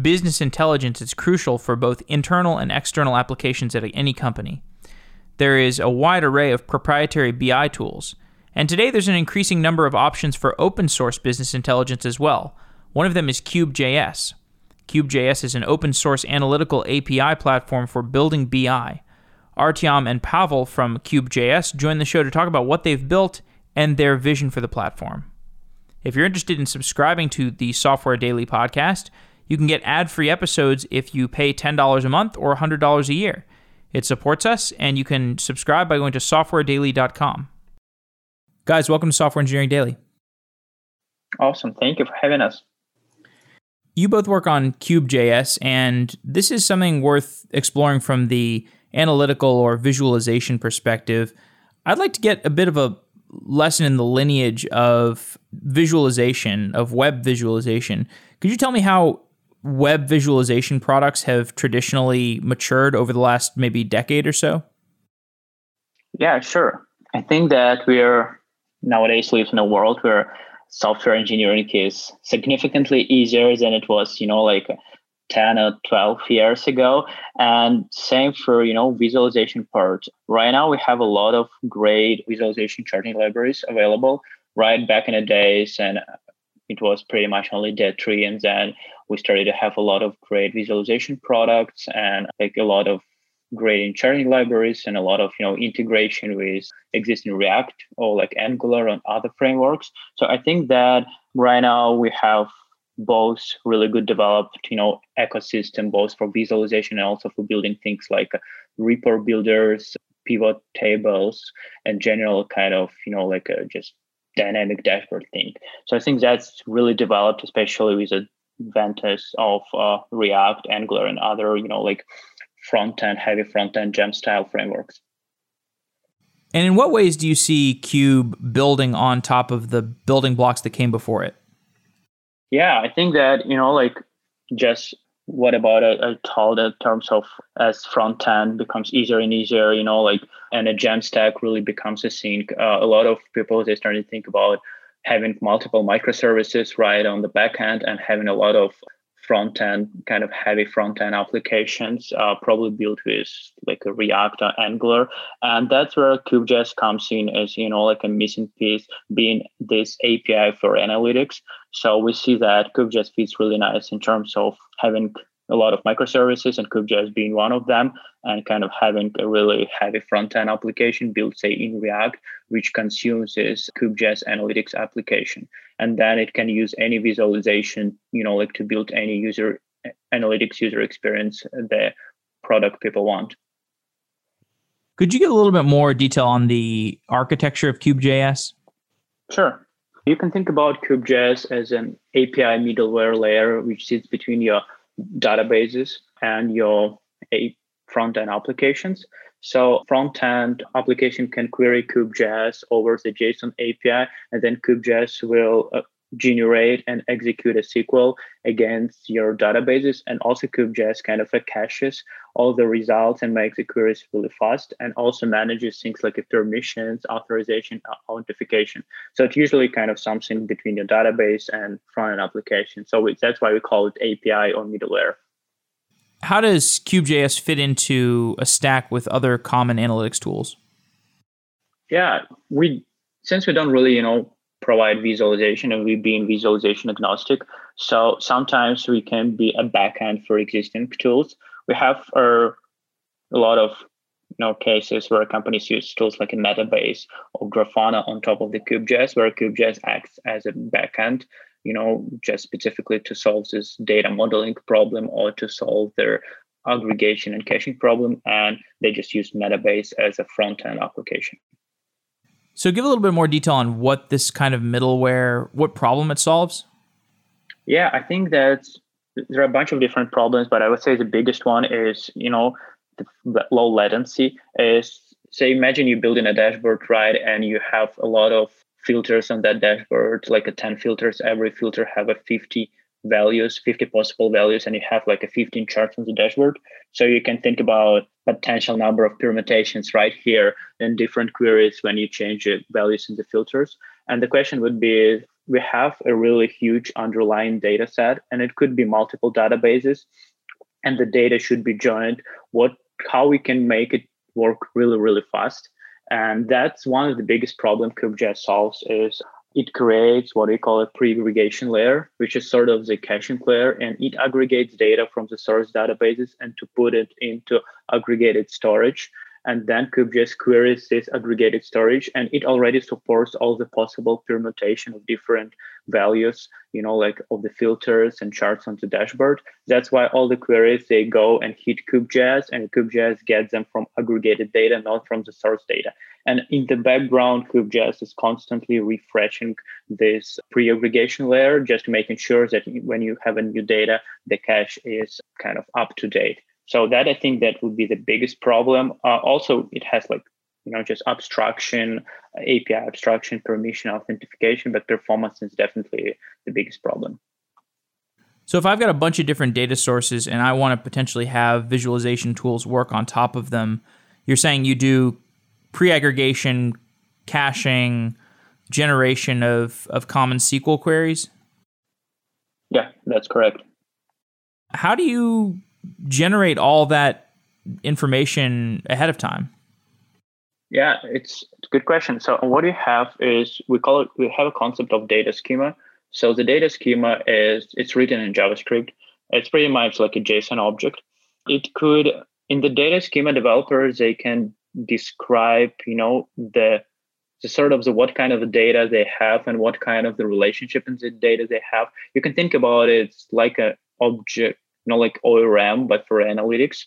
business intelligence is crucial for both internal and external applications at any company. There is a wide array of proprietary BI tools, and today there's an increasing number of options for open source business intelligence as well. One of them is CubeJS. CubeJS is an open source analytical API platform for building BI. Artyom and Pavel from CubeJS join the show to talk about what they've built and their vision for the platform. If you're interested in subscribing to the Software Daily podcast, you can get ad free episodes if you pay $10 a month or $100 a year. It supports us, and you can subscribe by going to softwaredaily.com. Guys, welcome to Software Engineering Daily. Awesome. Thank you for having us. You both work on CubeJS, and this is something worth exploring from the analytical or visualization perspective. I'd like to get a bit of a lesson in the lineage of visualization, of web visualization. Could you tell me how web visualization products have traditionally matured over the last maybe decade or so? Yeah, sure. I think that we're nowadays live in a world where software engineering is significantly easier than it was, you know, like 10 or 12 years ago and same for you know visualization part right now we have a lot of great visualization charting libraries available right back in the days and it was pretty much only D3 and then we started to have a lot of great visualization products and like a lot of great charting libraries and a lot of you know integration with existing react or like angular and other frameworks. So i think that right now we have both really good developed you know ecosystem both for visualization and also for building things like uh, report builders pivot tables and general kind of you know like a just dynamic dashboard thing. So i think that's really developed especially with the advantage of uh, react angular and other you know like front end heavy front end gem style frameworks. And in what ways do you see cube building on top of the building blocks that came before it? Yeah, I think that, you know, like just what about a, a told in terms of as front end becomes easier and easier, you know, like and a Jamstack really becomes a thing. Uh, a lot of people they start to think about having multiple microservices right on the back end and having a lot of front end kind of heavy front end applications uh, probably built with like a react or angular. And that's where CubeJS comes in as you know like a missing piece being this api for analytics. So we see that CubeJS fits really nice in terms of having a lot of microservices and CubeJS being one of them and kind of having a really heavy front end application built say in react which consumes this CubeJS analytics application. And then it can use any visualization you know like to build any user analytics user experience the product people want. Could you get a little bit more detail on the architecture of CubeJS? Sure. You can think about CubeJS as an api middleware layer which sits between your databases and your front end applications. So front end application can query CubeJS over the JSON API, and then CubeJS will uh, generate and execute a SQL against your databases. And also CubeJS kind of caches all the results and makes the queries really fast and also manages things like permissions, authorization, authentication. So it's usually kind of something between your database and front-end application. So that's why we call it API or middleware. How does CubeJS fit into a stack with other common analytics tools? Yeah, we since we don't really, you know, provide visualization and we being visualization agnostic. So sometimes we can be a backend for existing tools. We have uh, a lot of you know cases where companies use tools like a Metabase or Grafana on top of the CubeJS, where CubeJS acts as a backend, you know, just specifically to solve this data modeling problem or to solve their aggregation and caching problem, and they just use Metabase as a front end application. So, give a little bit more detail on what this kind of middleware, what problem it solves. Yeah, I think that there are a bunch of different problems, but I would say the biggest one is, you know, the low latency. Is say, imagine you're building a dashboard, right, and you have a lot of filters on that dashboard, like a 10 filters. Every filter have a 50 values, 50 possible values, and you have like a 15 charts on the dashboard. So you can think about potential number of permutations right here in different queries when you change the values in the filters. And the question would be, we have a really huge underlying data set and it could be multiple databases and the data should be joined. What how we can make it work really really fast. And that's one of the biggest problem CubeJS solves is it creates what we call a pre-aggregation layer which is sort of the caching layer and it aggregates data from the source databases and to put it into aggregated storage and then CubeJS queries this aggregated storage and it already supports all the possible permutation of different values you know like of the filters and charts on the dashboard. That's why all the queries they go and hit CubeJS and CubeJS gets them from aggregated data not from the source data. And in the background CubeJS is constantly refreshing this pre-aggregation layer just making sure that when you have a new data the cache is kind of up to date so that I think that would be the biggest problem. Uh, also, it has like you know just abstraction, API abstraction, permission authentication, but performance is definitely the biggest problem. So if I've got a bunch of different data sources and I want to potentially have visualization tools work on top of them, you're saying you do pre-aggregation, caching, generation of of common SQL queries? Yeah, that's correct. How do you generate all that information ahead of time? Yeah, it's, a good question. So what you have is we call it we have a concept of data schema. So the data schema is it's written in JavaScript. It's pretty much like a JSON object. It could in the data schema developers they can describe you know the the sort of the what kind of data they have and what kind of the relationship in the data they have. You can think about it like an object know, like ORM, but for analytics.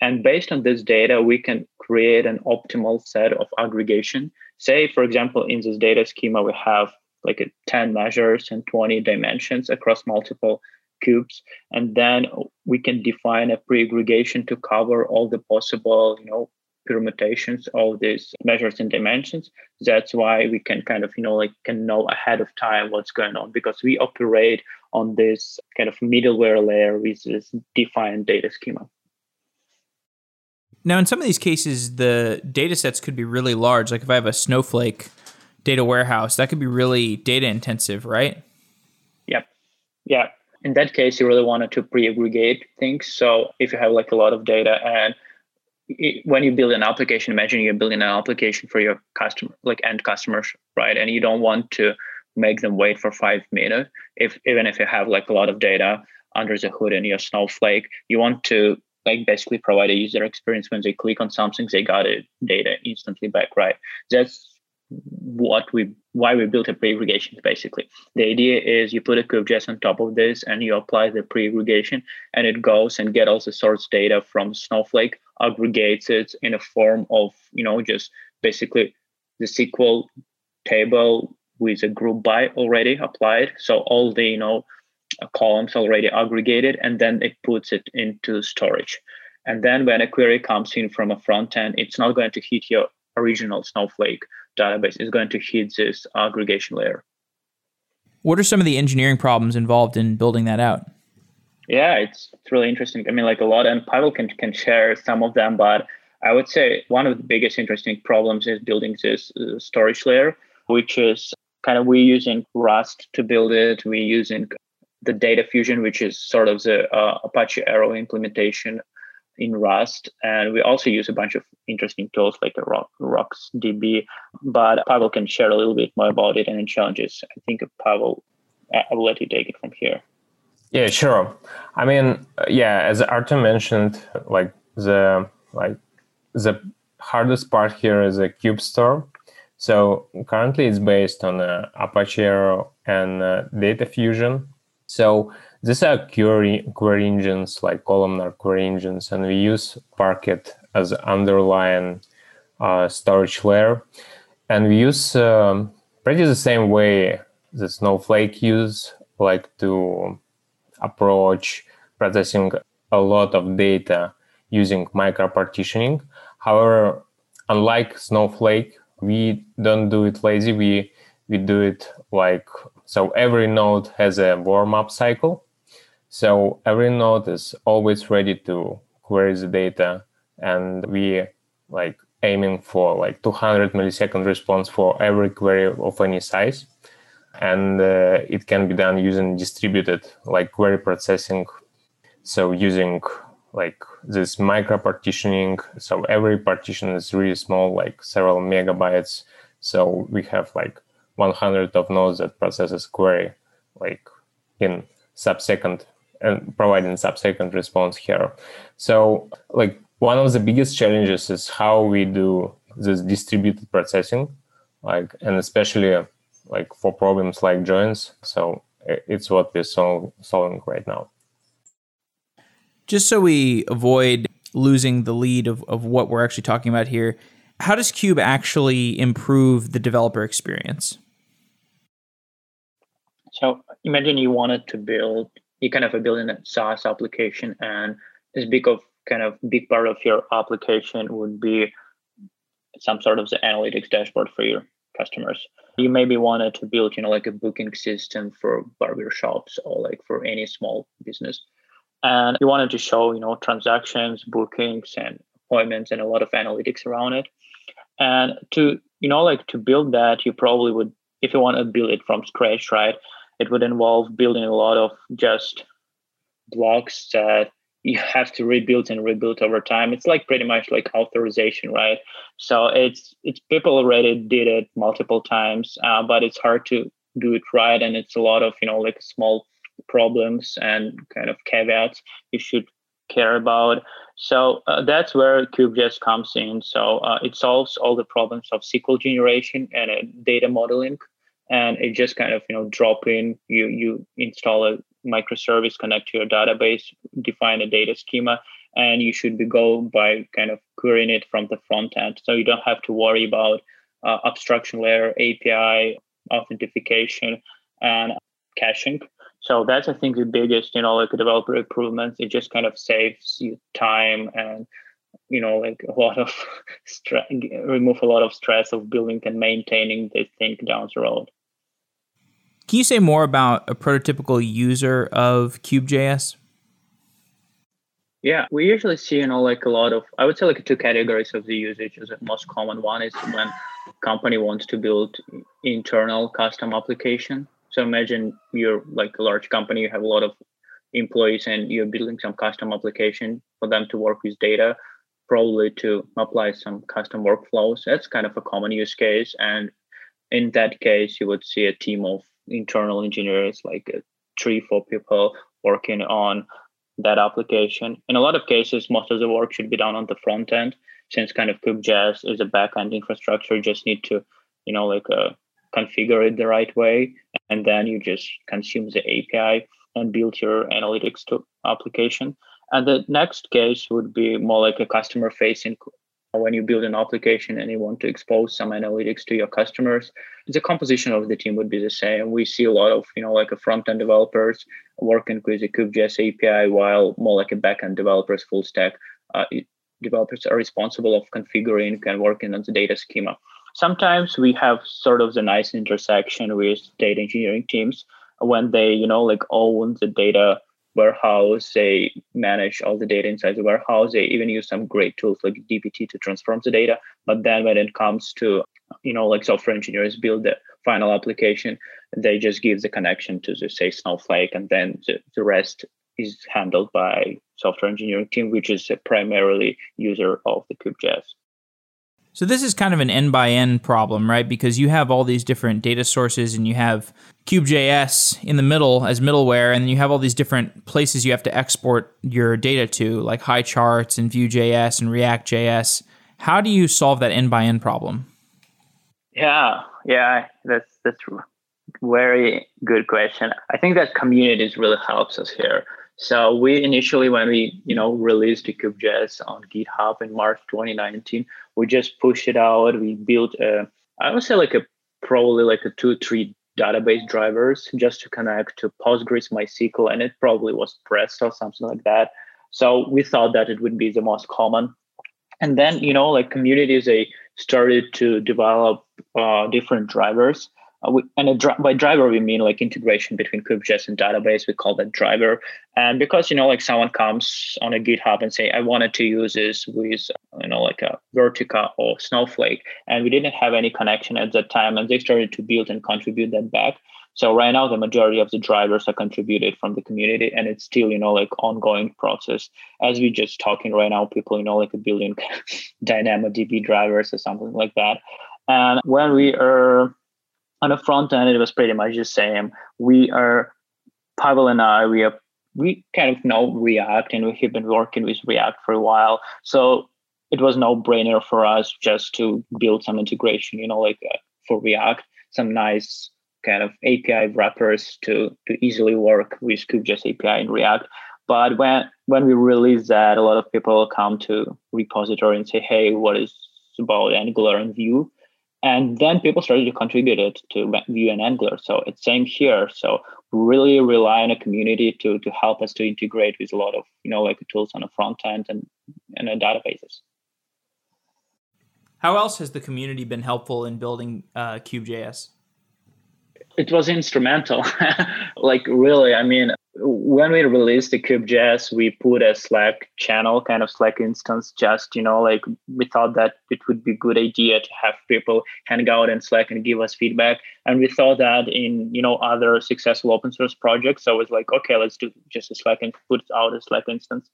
And based on this data, we can create an optimal set of aggregation. Say, for example, in this data schema, we have like 10 measures and 20 dimensions across multiple cubes. And then we can define a pre-aggregation to cover all the possible, you know, permutations of these measures and dimensions. That's why we can kind of, you know, like can know ahead of time what's going on because we operate on this kind of middleware layer with this defined data schema. Now, in some of these cases, the data sets could be really large. Like if I have a Snowflake data warehouse, that could be really data intensive, right? Yep. Yeah. In that case, you really wanted to pre aggregate things. So if you have like a lot of data and when you build an application, imagine you're building an application for your customer, like end customers, right? And you don't want to make them wait for five minutes. If even if you have like a lot of data under the hood in your Snowflake, you want to like basically provide a user experience when they click on something, they got it data instantly back, right? That's what we why we built a pre-aggregation basically. The idea is you put a CubeJS on top of this and you apply the pre-aggregation and it goes and get all the source data from Snowflake, aggregates it in a form of, you know, just basically the SQL table with a group by already applied. So all the, you know, columns already aggregated and then it puts it into storage. And then when a query comes in from a front end, it's not going to hit your original Snowflake database is going to hit this aggregation layer. What are some of the engineering problems involved in building that out? Yeah, it's, it's really interesting. I mean, like a lot, and Pavel can, can share some of them, but I would say one of the biggest interesting problems is building this uh, storage layer, which is kind of we're using Rust to build it. We're using the Data Fusion, which is sort of the uh, Apache Arrow implementation in Rust. And we also use a bunch of interesting tools like Rock, RocksDB. But Pavel can share a little bit more about it and the challenges. I think Pavel, I will let you take it from here. Yeah, sure. I mean, yeah, as Artyom mentioned, like the like the hardest part here is a cube store. So currently it's based on uh, Apache and uh, Data Fusion. So these are query, query engines like columnar query engines, and we use Parquet as underlying uh, storage layer. And we use um, pretty the same way that Snowflake use, like to approach processing a lot of data using micro-partitioning. However, unlike Snowflake, we don't do it lazy. We we do it like so every node has a warm-up cycle so every node is always ready to query the data, and we like aiming for like 200 millisecond response for every query of any size. and uh, it can be done using distributed like query processing. So using like this micro partitioning. So every partition is really small, like several megabytes. So we have like 100 of nodes that processes query like in sub-second and providing sub-second response here. So like one of the biggest challenges is how we do this distributed processing, like and especially like for problems like joins. So it's what we're sol- solving right now. Just so we avoid losing the lead of, of what we're actually talking about here, how does Cube actually improve the developer experience? So imagine you wanted to build, you kind of a building a SaaS application, and this big of kind of big part of your application would be some sort of the analytics dashboard for your customers. You maybe wanted to build, you know, like a booking system for barber shops or like for any small business. And you wanted to show, you know, transactions, bookings, and appointments and a lot of analytics around it. And to, you know, like to build that, you probably would, if you want to build it from scratch, right? It would involve building a lot of just blocks that you have to rebuild and rebuild over time. It's like pretty much like authorization right? So it's it's people already did it multiple times uh, but it's hard to do it right and it's a lot of you know like small problems and kind of caveats you should care about. So uh, that's where CubeJS comes in. So uh, it solves all the problems of sql generation and data modeling and it just kind of you know drop in. You you install a microservice connect to your database define a data schema and you should be go by kind of querying it from the front end. So you don't have to worry about uh, abstraction layer api authentication and caching. So that's i think the biggest you know like developer improvements. It just kind of saves you time and you know like a lot of stress remove a lot of stress of building and maintaining this thing down the road can you say more about a prototypical user of Cube.js? yeah we usually see you know like a lot of i would say like two categories of the usage the most common one is when company wants to build internal custom application so imagine you're like a large company you have a lot of employees and you're building some custom application for them to work with data probably to apply some custom workflows. That's kind of a common use case. And in that case, you would see a team of internal engineers, like uh, three, four people working on that application. In a lot of cases, most of the work should be done on the front end, since kind of CubeJS is a backend infrastructure. You just need to, you know, like uh, configure it the right way, and then you just consume the API and build your analytics to application. And the next case would be more like a customer facing when you build an application and you want to expose some analytics to your customers the composition of the team would be the same. We see a lot of you know like a front-end developers working with the CubeJS api while more like a back-end developers full stack uh, developers are responsible of configuring and working on the data schema. Sometimes we have sort of the nice intersection with data engineering teams when they you know like own the data warehouse. They manage all the data inside the warehouse. They even use some great tools like DBT to transform the data. But then when it comes to, you know, like software engineers build the final application, they just give the connection to the say Snowflake, and then the, the rest is handled by software engineering team, which is primarily user of the CubeJS. So this is kind of an n by n problem, right? Because you have all these different data sources and you have Cube.js in the middle as middleware, and you have all these different places you have to export your data to, like Highcharts and Vue.js and React.js. How do you solve that n by n problem? Yeah, yeah, that's that's very good question. I think that communities really helps us here. So we initially, when we you know released the Cube.js on GitHub in March 2019, we just pushed it out. We built a, I would say like a probably like a two three database drivers just to connect to Postgres, MySQL, and it probably was Presto or something like that. So we thought that it would be the most common. And then you know like communities they started to develop uh, different drivers uh, and a, by driver we mean like integration between CubeJS and database we call that driver and because you know like someone comes on a github and say i wanted to use this with you know like a vertica or snowflake and we didn't have any connection at that time and they started to build and contribute that back So right now, the majority of the drivers are contributed from the community, and it's still, you know, like ongoing process. As we just talking right now, people, you know, like a billion DynamoDB drivers or something like that. And when we are on the front end, it was pretty much the same. We are Pavel and I, we are we kind of know React and we have been working with React for a while. So it was no brainer for us just to build some integration, you know, like uh, for React, some nice kind of API wrappers to to easily work with Cube.js API in React. But when when we release that, a lot of people come to repository and say, "Hey, what is about Angular and Vue?" And then people started to contribute it to Vue and Angular. So it's same here. So really rely on a community to to help us to integrate with a lot of you know like tools on the front end and and databases. How else has the community been helpful in building uh, Cube.js? It was instrumental. like really, I mean, when we released the Cube.js, we put a Slack channel, kind of Slack instance, just, you know, like we thought that it would be a good idea to have people hang out in Slack and give us feedback. And we thought that in, you know, other successful open source projects. So was like, okay, let's do just a Slack and put out a Slack instance.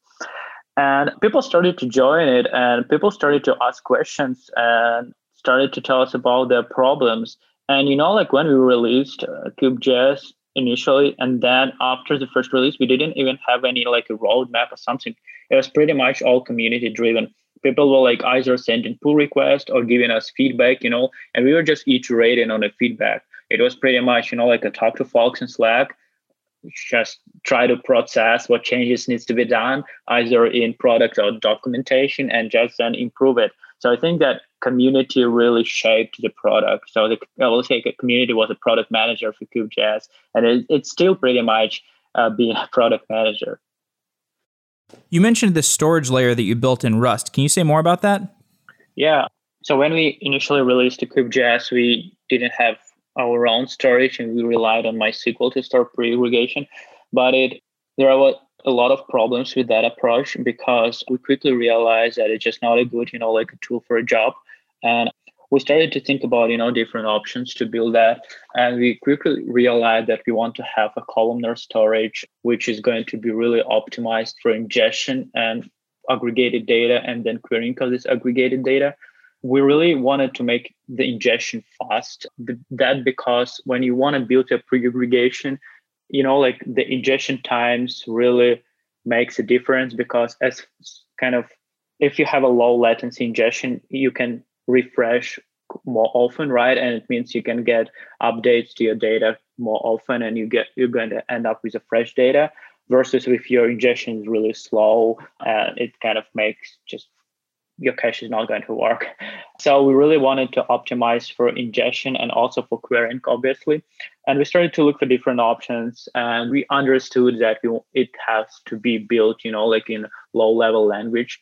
And people started to join it and people started to ask questions and started to tell us about their problems. And, you know, like when we released uh, Cube.js, initially and then after the first release we didn't even have any like a roadmap or something. It was pretty much all community driven people were like either sending pull requests or giving us feedback you know and we were just iterating on the feedback. It was pretty much you know like a talk to folks in slack just try to process what changes needs to be done either in product or documentation and just then improve it. So i think that community really shaped the product. So the I will say community was a product manager for Cube.js, and it, it's still pretty much uh, being a product manager. You mentioned the storage layer that you built in Rust. Can you say more about that? Yeah. So when we initially released the Cube.js, we didn't have our own storage, and we relied on MySQL to store pre-aggregation. But it there are a lot of problems with that approach because we quickly realized that it's just not a good, you know, like a tool for a job. And we started to think about, you know, different options to build that. And we quickly realized that we want to have a columnar storage, which is going to be really optimized for ingestion and aggregated data and then querying of this aggregated data. We really wanted to make the ingestion fast. That because when you want to build a pre-aggregation, you know, like the ingestion times really makes a difference because as kind of if you have a low latency ingestion, you can refresh more often, right? And it means you can get updates to your data more often, and you get you're going to end up with a fresh data. Versus if your ingestion is really slow, uh, it kind of makes just your cache is not going to work. So we really wanted to optimize for ingestion and also for querying, obviously. And we started to look for different options, and we understood that we, it has to be built, you know, like in low level language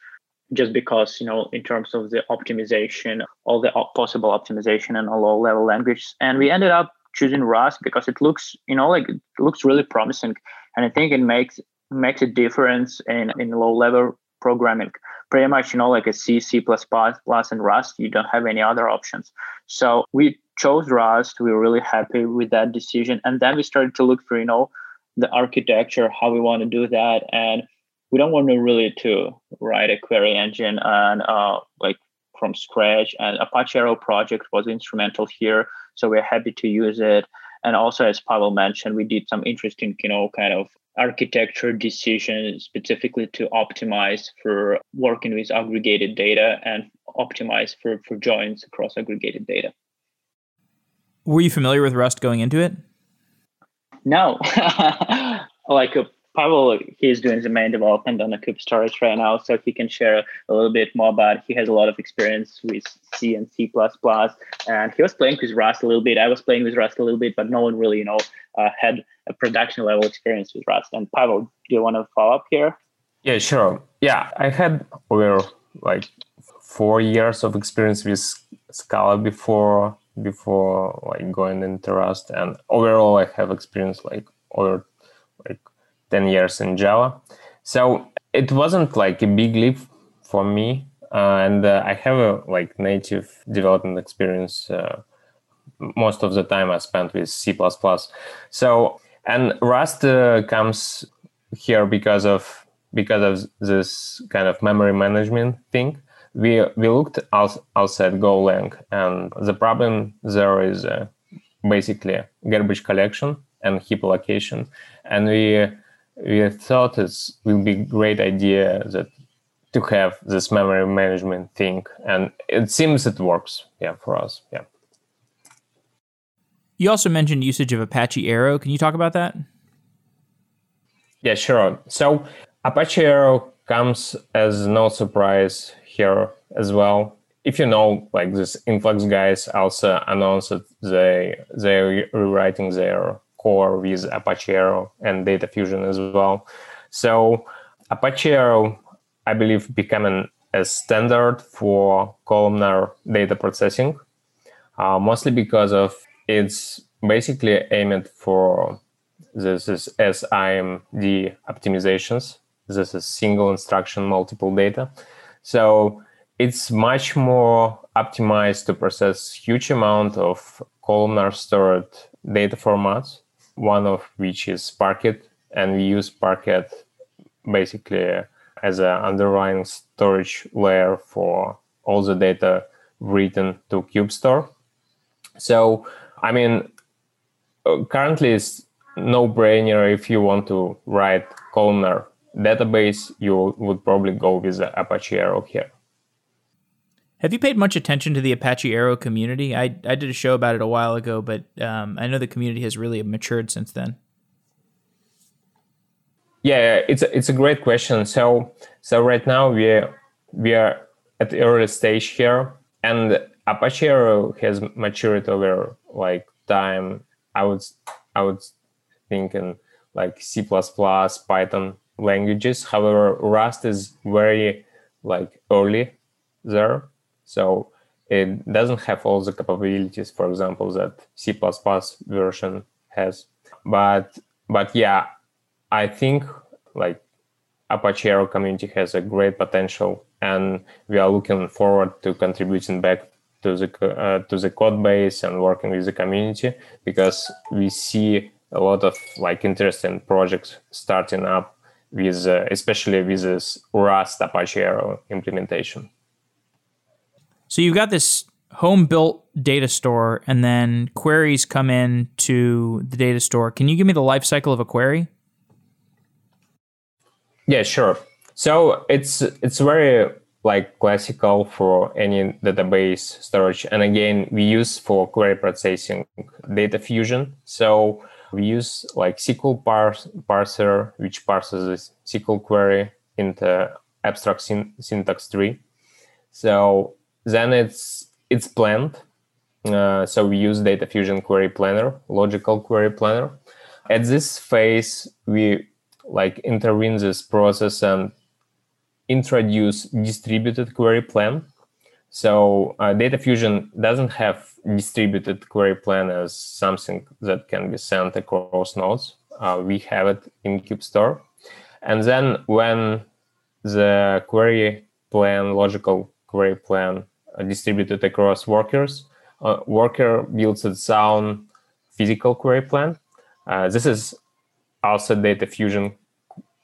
just because you know in terms of the optimization all the possible optimization and a low level language and we ended up choosing rust because it looks you know like it looks really promising. And i think it makes makes a difference in in low level programming. Pretty much you know like a c c++ plus and rust you don't have any other options. So we chose rust. We were really happy with that decision. And then we started to look for you know the architecture how we want to do that. And we don't want to really to write a query engine and uh, like from scratch. And Apache Arrow project was instrumental here, so we're happy to use it. And also, as Pavel mentioned, we did some interesting, you know, kind of architecture decisions specifically to optimize for working with aggregated data and optimize for, for joins across aggregated data. Were you familiar with Rust going into it? No. like a Pavel, he's doing the main development on the Cube storage right now, so he can share a little bit more about. He has a lot of experience with C and C++, and he was playing with Rust a little bit. I was playing with Rust a little bit, but no one really, you know, uh, had a production level experience with Rust. And Pavel, do you want to follow up here? Yeah, sure. Yeah, I had over like four years of experience with Scala before before like going into Rust, and overall, I have experience like over 10 years in Java. So it wasn't like a big leap for me. Uh, and uh, I have a like native development experience uh, most of the time I spent with C++. So and Rust uh, comes here because of because of this kind of memory management thing. We we looked also at Golang, and the problem there is uh, basically garbage collection and heap allocation, and we we thought it will be great idea that to have this memory management thing, and it seems it works. Yeah, for us. Yeah. You also mentioned usage of Apache Arrow. Can you talk about that? Yeah, sure. So Apache Arrow comes as no surprise here as well. If you know, like this Influx guys also announced that they they're rewriting their core with Apache Arrow and Data Fusion as well. So Apache Arrow, I believe, becoming a standard for columnar data processing, uh, mostly because of it's basically aimed for this is SIMD optimizations. This is single instruction, multiple data. So it's much more optimized to process huge amount of columnar stored data formats, one of which is Parquet. And we use Parquet basically as an underlying storage layer for all the data written to CubeStore. So, I mean, uh, currently it's no brainer if you want to write columnar database, you would probably go with the Apache Arrow here. Have you paid much attention to the Apache Arrow community? I, I did a show about it a while ago, but um, I know the community has really matured since then. Yeah, it's a, it's a great question. So so right now we are, we are at the early stage here, and Apache Arrow has matured over like time. I would I would think in like C++, Python languages. However, Rust is very like early there, so it doesn't have all the capabilities, for example, that C++ version has. But but yeah, I think like Apache Arrow community has a great potential, and we are looking forward to contributing back to the uh, to the code base and working with the community because we see a lot of like interesting projects starting up with uh, especially with this Rust Apache Arrow implementation. So you've got this home built data store and then queries come in to the data store. Can you give me the life cycle of a query? Yeah, sure. So it's it's very like classical for any database storage. And again, we use for query processing data fusion. So we use like SQL parse, parser, which parses SQL query into abstract syn- syntax tree. So then it's it's planned. Uh, so we use Data Fusion Query Planner, logical query planner. At this phase, we like intervene this process and introduce distributed query plan. So uh, Data Fusion doesn't have distributed query plan as something that can be sent across nodes. Uh, we have it in CubeStore. And then when the query plan, logical query plan distributed across workers, uh, worker builds its own physical query plan. Uh, this is also data fusion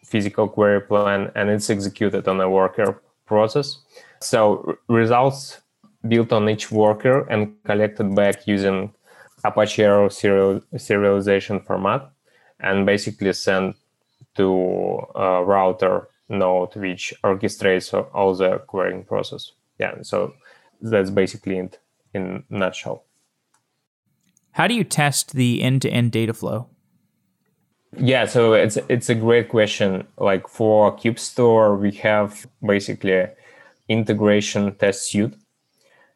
physical query plan and it's executed on a worker process. So results built on each worker and collected back using Apache Arrow serial, serialization format and basically sent to a router node which orchestrates all the querying process. Yeah, so that's basically it in nutshell. How do you test the end-to-end data flow? Yeah, so it's it's a great question. Like for CubeStore, we have basically integration test suite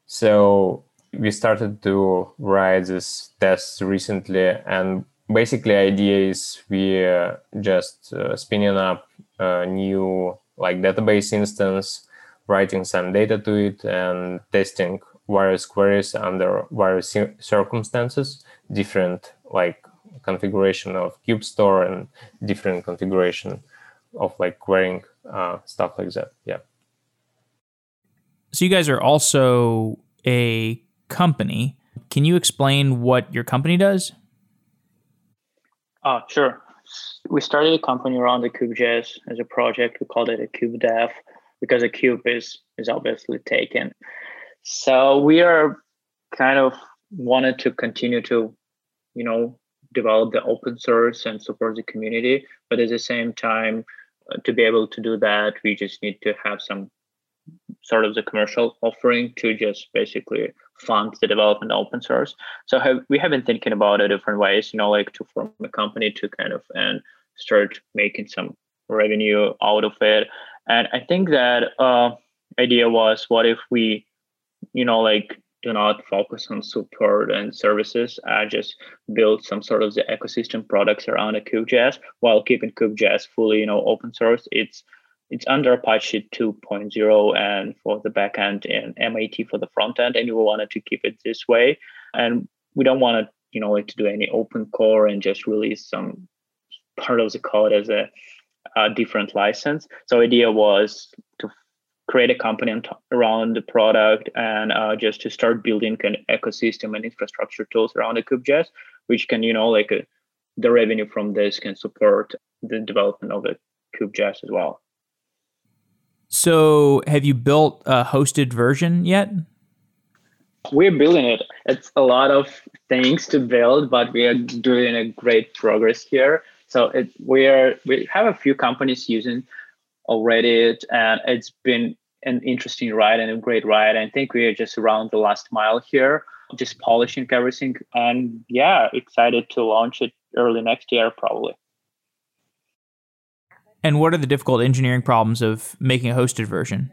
so we started to write this test recently, and basically, idea is we uh, just uh, spinning up a new like database instance, writing some data to it, and testing various queries under various circumstances, different like configuration of cube store and different configuration of like querying uh, stuff like that. Yeah. So you guys are also a company. Can you explain what your company does? Oh, sure. We started a company around the CubeJS as a project. We called it a Cube Dev because a cube is is obviously taken. So we are kind of wanted to continue to, you know, develop the open source and support the community, but at the same time, uh, to be able to do that, we just need to have some sort of the commercial offering to just basically fund the development open source. So have, we have been thinking about it different ways, you know, like to form a company to kind of and start making some revenue out of it. And I think that uh, idea was, what if we, you know, like do not focus on support and services, uh, just build some sort of the ecosystem products around a CubeJS while keeping CubeJS fully, you know, open source. It's it's under Apache 2.0 and for the backend and MIT for the front end, and we wanted to keep it this way. And we don't want to, you know, like to do any open core and just release some part of the code as a, a different license. So idea was to create a company around the product and uh, just to start building an ecosystem and infrastructure tools around the CubeJS which can you know like uh, the revenue from this can support the development of the CubeJS as well so, have you built a hosted version yet? We're building it. It's a lot of things to build, but we are doing a great progress here. So it, we are we have a few companies using already, and it's been an interesting ride and a great ride. I think we are just around the last mile here, just polishing everything, and yeah, excited to launch it early next year probably. And what are the difficult engineering problems of making a hosted version?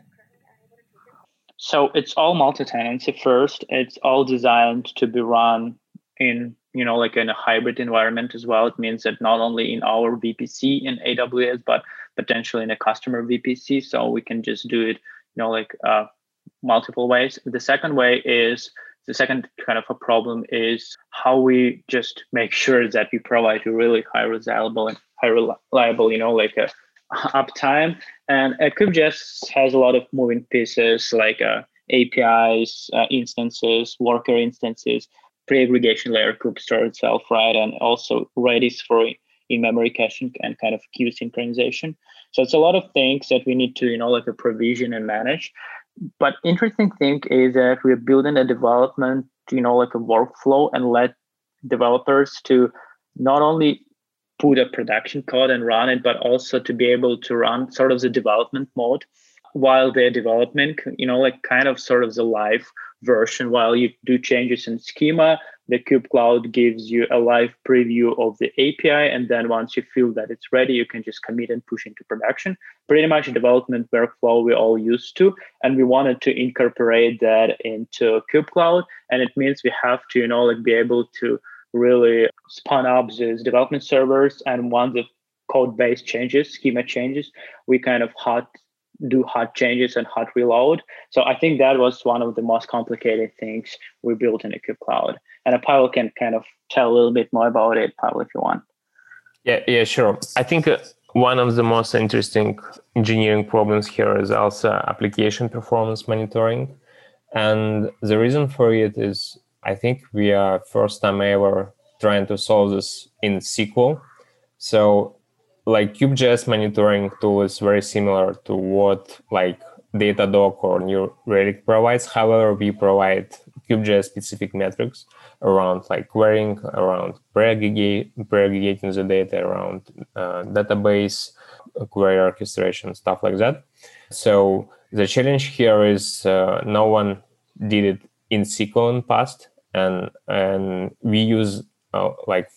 So it's all multi-tenancy first. It's all designed to be run in, you know, like in a hybrid environment as well. It means that not only in our VPC in AWS, but potentially in a customer VPC. So we can just do it, you know, like uh, multiple ways. The second way is the second kind of a problem is how we just make sure that we provide a really high reliable and high reliable, you know, like a uptime. And uh, CubeJS has a lot of moving pieces like uh, APIs, uh, instances, worker instances, pre-aggregation layer cube store itself, right? And also Redis for in-memory caching and kind of queue synchronization. So it's a lot of things that we need to, you know, like a provision and manage. But interesting thing is that we're building a development, you know, like a workflow and let developers to not only put a production code and run it, but also to be able to run sort of the development mode while they're developing, you know, like kind of sort of the live version while you do changes in schema. The Cube Cloud gives you a live preview of the API. And then once you feel that it's ready, you can just commit and push into production. Pretty much a development workflow we're all used to. And we wanted to incorporate that into Cube Cloud. And it means we have to, you know, like be able to really spun up these development servers. And once the code base changes, schema changes, we kind of hot do hot changes and hot reload. So I think that was one of the most complicated things we built in the Cloud. And Pavel can kind of tell a little bit more about it, Pavel, if you want. Yeah, yeah, sure. I think uh, one of the most interesting engineering problems here is also application performance monitoring. And the reason for it is I think we are first time ever trying to solve this in SQL. So like CubeJS monitoring tool is very similar to what like Datadog or New Relic provides. However, we provide CubeJS specific metrics around like querying, around pre-aggregating the data, around uh, database, query orchestration, stuff like that. So the challenge here is uh, no one did it in SQL in past and and we use uh, like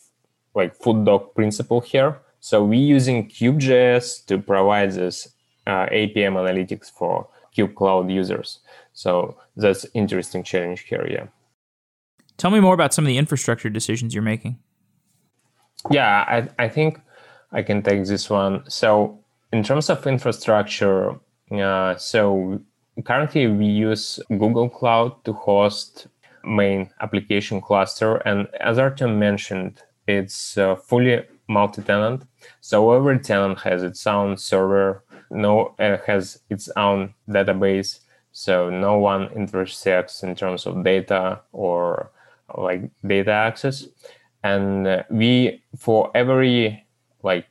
like food dog principle here. So we're using CubeJS to provide this uh, APM analytics for Cube Cloud users. So that's interesting challenge here. Yeah. Tell me more about some of the infrastructure decisions you're making. Yeah, I, I think I can take this one. So in terms of infrastructure, uh, so currently we use Google Cloud to host main application cluster. And as Artyom mentioned, it's uh, fully multi-tenant. So every tenant has its own server, no uh, has its own database. So no one intersects in terms of data or like data access and uh, we for every like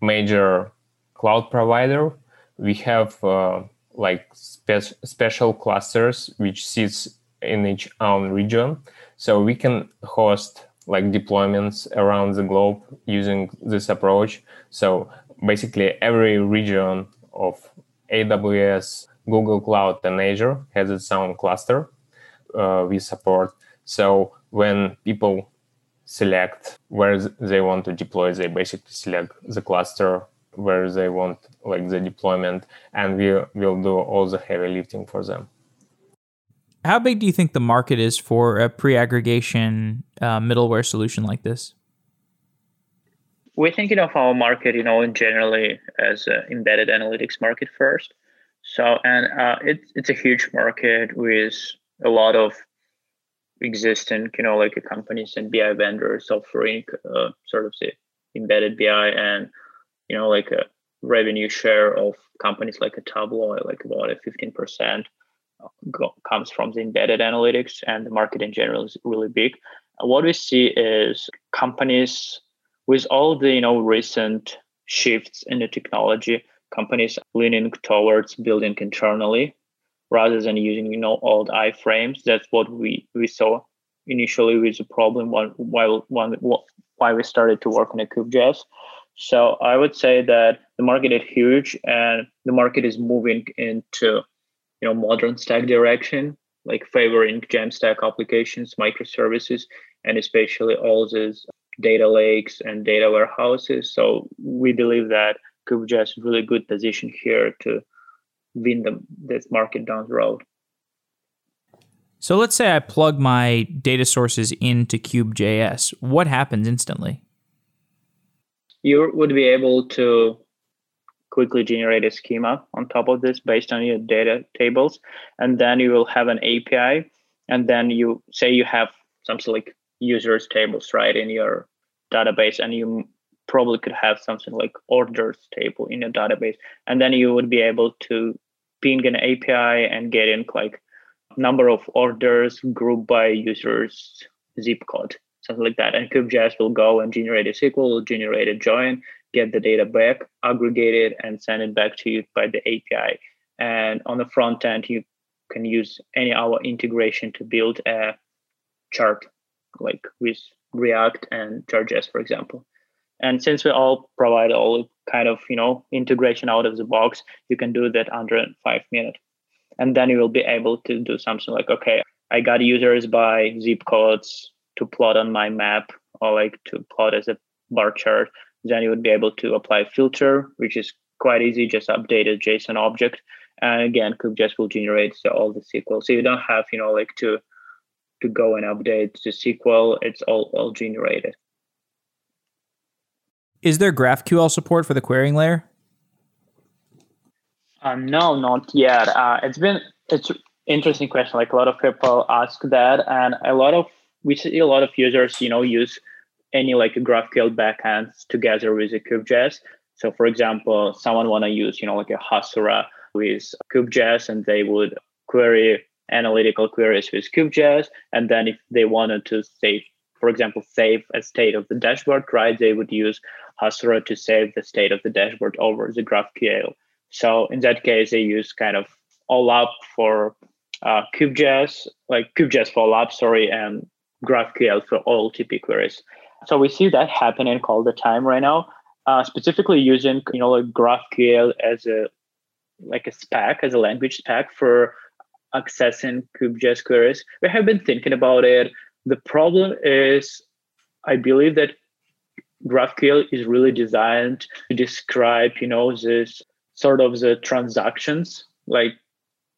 major cloud provider we have uh, like spe- special clusters which sits in each own region so we can host like deployments around the globe using this approach so basically every region of aws google cloud and azure has its own cluster uh, we support so when people select where they want to deploy, they basically select the cluster where they want like the deployment, and we will do all the heavy lifting for them. How big do you think the market is for a pre-aggregation uh, middleware solution like this? We're thinking of our market, you know, generally as embedded analytics market first. So, and uh, it's it's a huge market with a lot of existing, you know, like companies and BI vendors offering uh, sort of the embedded BI and, you know, like a revenue share of companies like a Tableau, like about a 15% uh, go, comes from the embedded analytics and the market in general is really big. What we see is companies with all the, you know, recent shifts in the technology, companies leaning towards building internally rather than using you know old iframes. That's what we we saw initially with the problem while while why we started to work on a CubeJS. So I would say that the market is huge and the market is moving into you know modern stack direction, like favoring Jamstack applications, microservices, and especially all these data lakes and data warehouses. So we believe that CubeJS is really good position here to win the, this market down the road. So let's say I plug my data sources into Cube.js. What happens instantly? You would be able to quickly generate a schema on top of this based on your data tables. And then you will have an API. And then you say you have something like users tables, right, in your database. And you probably could have something like orders table in your database. And then you would be able to ping an API and getting like number of orders grouped by users zip code, something like that. And CubeJS will go and generate a SQL, generate a join, get the data back, aggregate it, and send it back to you by the API. And on the front end, you can use any our integration to build a chart, like with React and Chart.js, for example. And since we all provide all kind of you know integration out of the box, you can do that under five minutes, and then you will be able to do something like, okay, I got users by zip codes to plot on my map or like to plot as a bar chart. Then you would be able to apply filter, which is quite easy, just update a JSON object. And again, CubeJS will generate so all the SQL. So you don't have, you know, like to to go and update the SQL. It's all all generated. Is there GraphQL support for the querying layer? Um, no, not yet. Uh, it's been it's interesting question. Like a lot of people ask that, and a lot of we see a lot of users, you know, use any like GraphQL backends together with a CubeJS. So, for example, someone want to use, you know, like a Hasura with CubeJS, and they would query analytical queries with CubeJS, and then if they wanted to save, for example, save a state of the dashboard, right? They would use Hasura to save the state of the dashboard over the GraphQL. So in that case, they use kind of OLAP for uh, CubeJS, like CubeJS for OLAP, sorry, and GraphQL for OLTP queries. So we see that happening all the time right now, uh, specifically using you know like GraphQL as a like a spec, as a language spec for accessing CubeJS queries. We have been thinking about it. The problem is, I believe that GraphQL is really designed to describe, you know, this sort of the transactions, like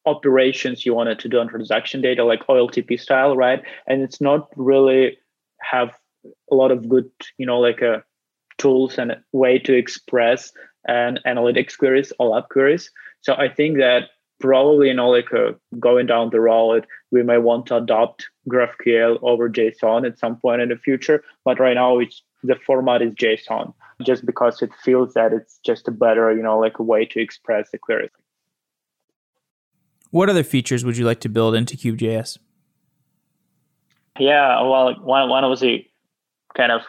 operations you wanted to do on transaction data, like OLTP style, right? And it's not really have a lot of good, you know, like a uh, tools and a way to express and analytics queries, OLAP queries. So I think that probably, you know, like uh, going down the road, we might want to adopt GraphQL over JSON at some point in the future. But right now, it's the format is JSON just because it feels that it's just a better, you know, like a way to express the queries What other features would you like to build into Cube.js? Yeah, well, one one of the kind of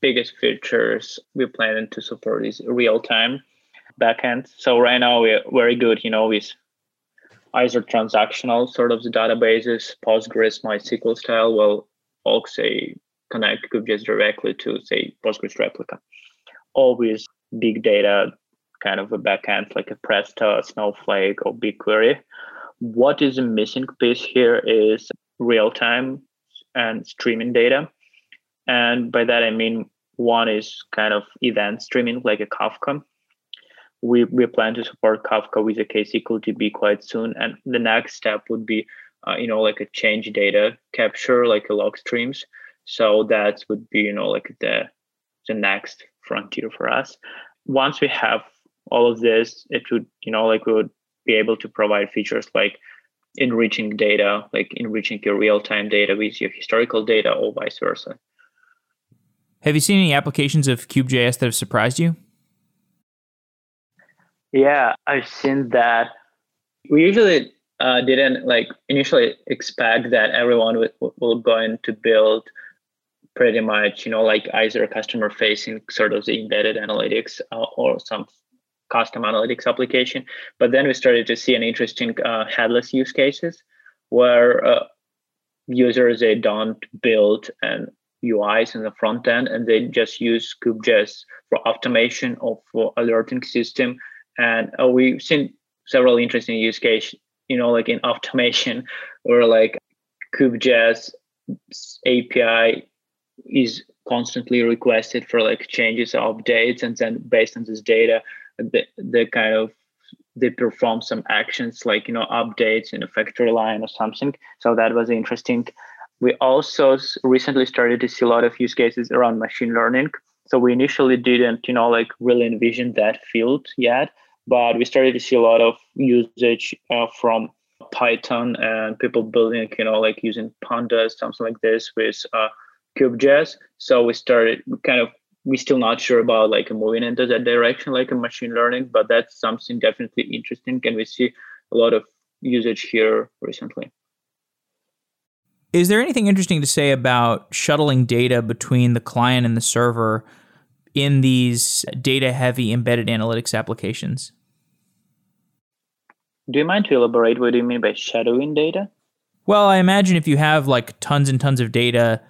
biggest features we plan to support is real time backend. So right now we're very good, you know, with either transactional sort of the databases, Postgres, MySQL style, will also connect CubeJS directly to say Postgres replica. Always big data kind of a backend like a Presto, Snowflake, or BigQuery. What is the missing piece here is real time and streaming data. And by that I mean one is kind of event streaming like a Kafka. We we plan to support Kafka with a KSQL DB quite soon, and the next step would be, uh, you know, like a change data capture, like a log streams. So that would be, you know, like the the next frontier for us. Once we have all of this, it would, you know, like we would be able to provide features like enriching data, like enriching your real-time data with your historical data or vice versa. Have you seen any applications of Cube.js that have surprised you? Yeah, I've seen that. We usually uh, didn't like initially expect that everyone will, will going to build pretty much, you know, like either customer facing sort of the embedded analytics uh, or some custom analytics application. But then we started to see an interesting uh, headless use cases where uh, users they don't build an UIs in the front end and they just use CubeJS for automation or for alerting system. And uh, we've seen several interesting use cases, you know, like in automation where like CubeJS API is constantly requested for like changes or updates and then based on this data the, the kind of they perform some actions like you know updates in a factory line or something so that was interesting we also recently started to see a lot of use cases around machine learning. So we initially didn't you know like really envision that field yet but we started to see a lot of usage uh, from python and people building you know like using pandas something like this with uh, CubeJS so we started kind of we're still not sure about like moving into that direction like a machine learning but that's something definitely interesting. Can we see a lot of usage here recently is there anything interesting to say about shuttling data between the client and the server in these data heavy embedded analytics applications? Do you mind to elaborate? What do you mean by shadowing data? Well i imagine if you have like tons and tons of data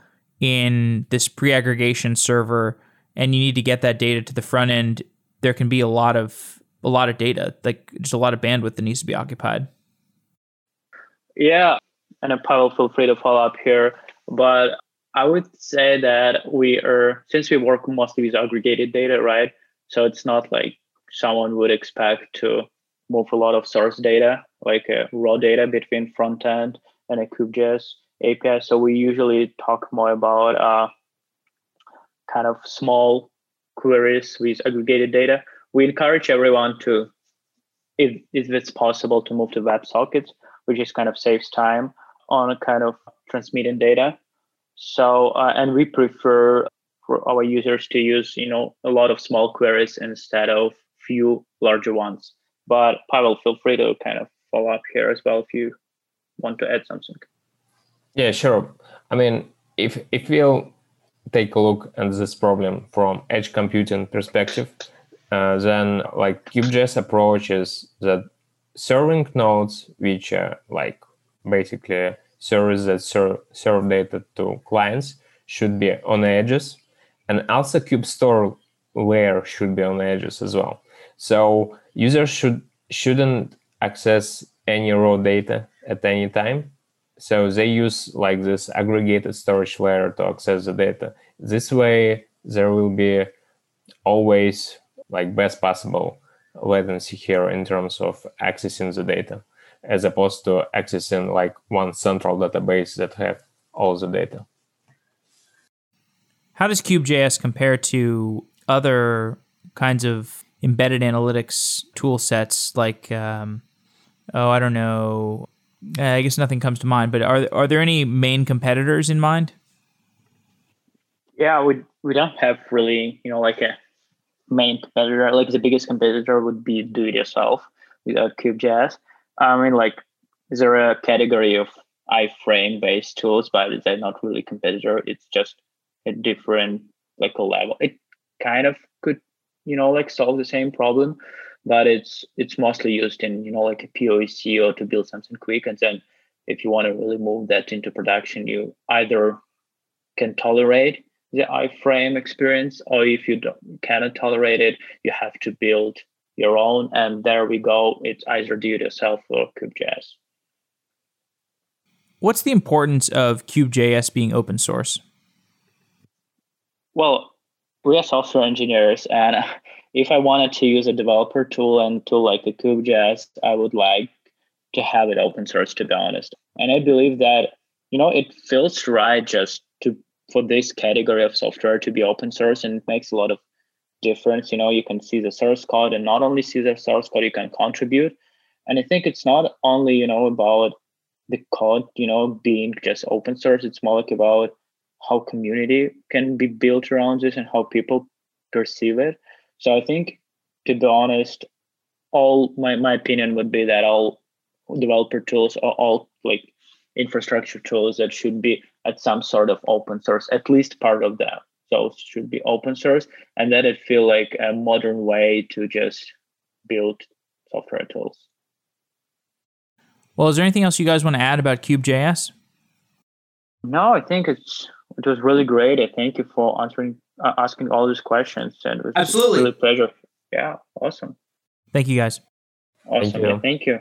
in this pre-aggregation server and you need to get that data to the front end, there can be a lot of a lot of data, like just a lot of bandwidth that needs to be occupied. Yeah, and Pavel, feel free to follow up here. But I would say that we are since we work mostly with aggregated data, right? So it's not like someone would expect to move a lot of source data, like a raw data between front end and a CubeJS API. So we usually talk more about uh, kind of small queries with aggregated data. We encourage everyone to, if, if it's possible, to move to WebSockets, which is kind of saves time on a kind of transmitting data. So, uh, and we prefer for our users to use, you know, a lot of small queries instead of few larger ones. But Pavel, feel free to kind of follow up here as well if you want to add something. Yeah, sure. I mean, if if we'll take a look at this problem from edge computing perspective, uh, then like CubeJS approaches that serving nodes, which are like basically servers that serve, serve data to clients, should be on edges, and also cube Store layer should be on edges as well. So users should shouldn't access any raw data at any time so they use like this aggregated storage layer to access the data. This way, there will be always like best possible latency here in terms of accessing the data, as opposed to accessing like one central database that have all the data. How does CubeJS compare to other kinds of embedded analytics tool sets like, um, oh, I don't know, uh, I guess nothing comes to mind, but are are there any main competitors in mind? Yeah, we we don't have really, you know, like a main competitor. Like the biggest competitor would be do it yourself without Cube.js. I mean, like, is there a category of iframe based tools but they're not really competitor? It's just a different like a level. It kind of could you know like solve the same problem but it's it's mostly used in you know like a POC or to build something quick. And then if you want to really move that into production you either can tolerate the iframe experience or if you don't, cannot tolerate it you have to build your own and there we go. It's either do it yourself or CubeJS what's the importance of CubeJS being open source? Well we are software engineers and if i wanted to use a developer tool and tool like the CubeJS i would like to have it open source to be honest. And i believe that you know it feels right just to for this category of software to be open source and it makes a lot of difference you know you can see the source code and not only see the source code you can contribute. And i think it's not only you know about the code you know being just open source. It's more like about how community can be built around this and how people perceive it. So i think to be honest all my, my opinion would be that all developer tools are all like infrastructure tools that should be at some sort of open source, at least part of them. So should be open source, and then it feel like a modern way to just build software tools. Well, is there anything else you guys want to add about cubejs No, I think it's it was really great. I thank you for answering uh, asking all these questions, and it was absolutely really pleasure. Yeah, awesome. Thank you guys. Awesome. Thank you. Yeah, thank you.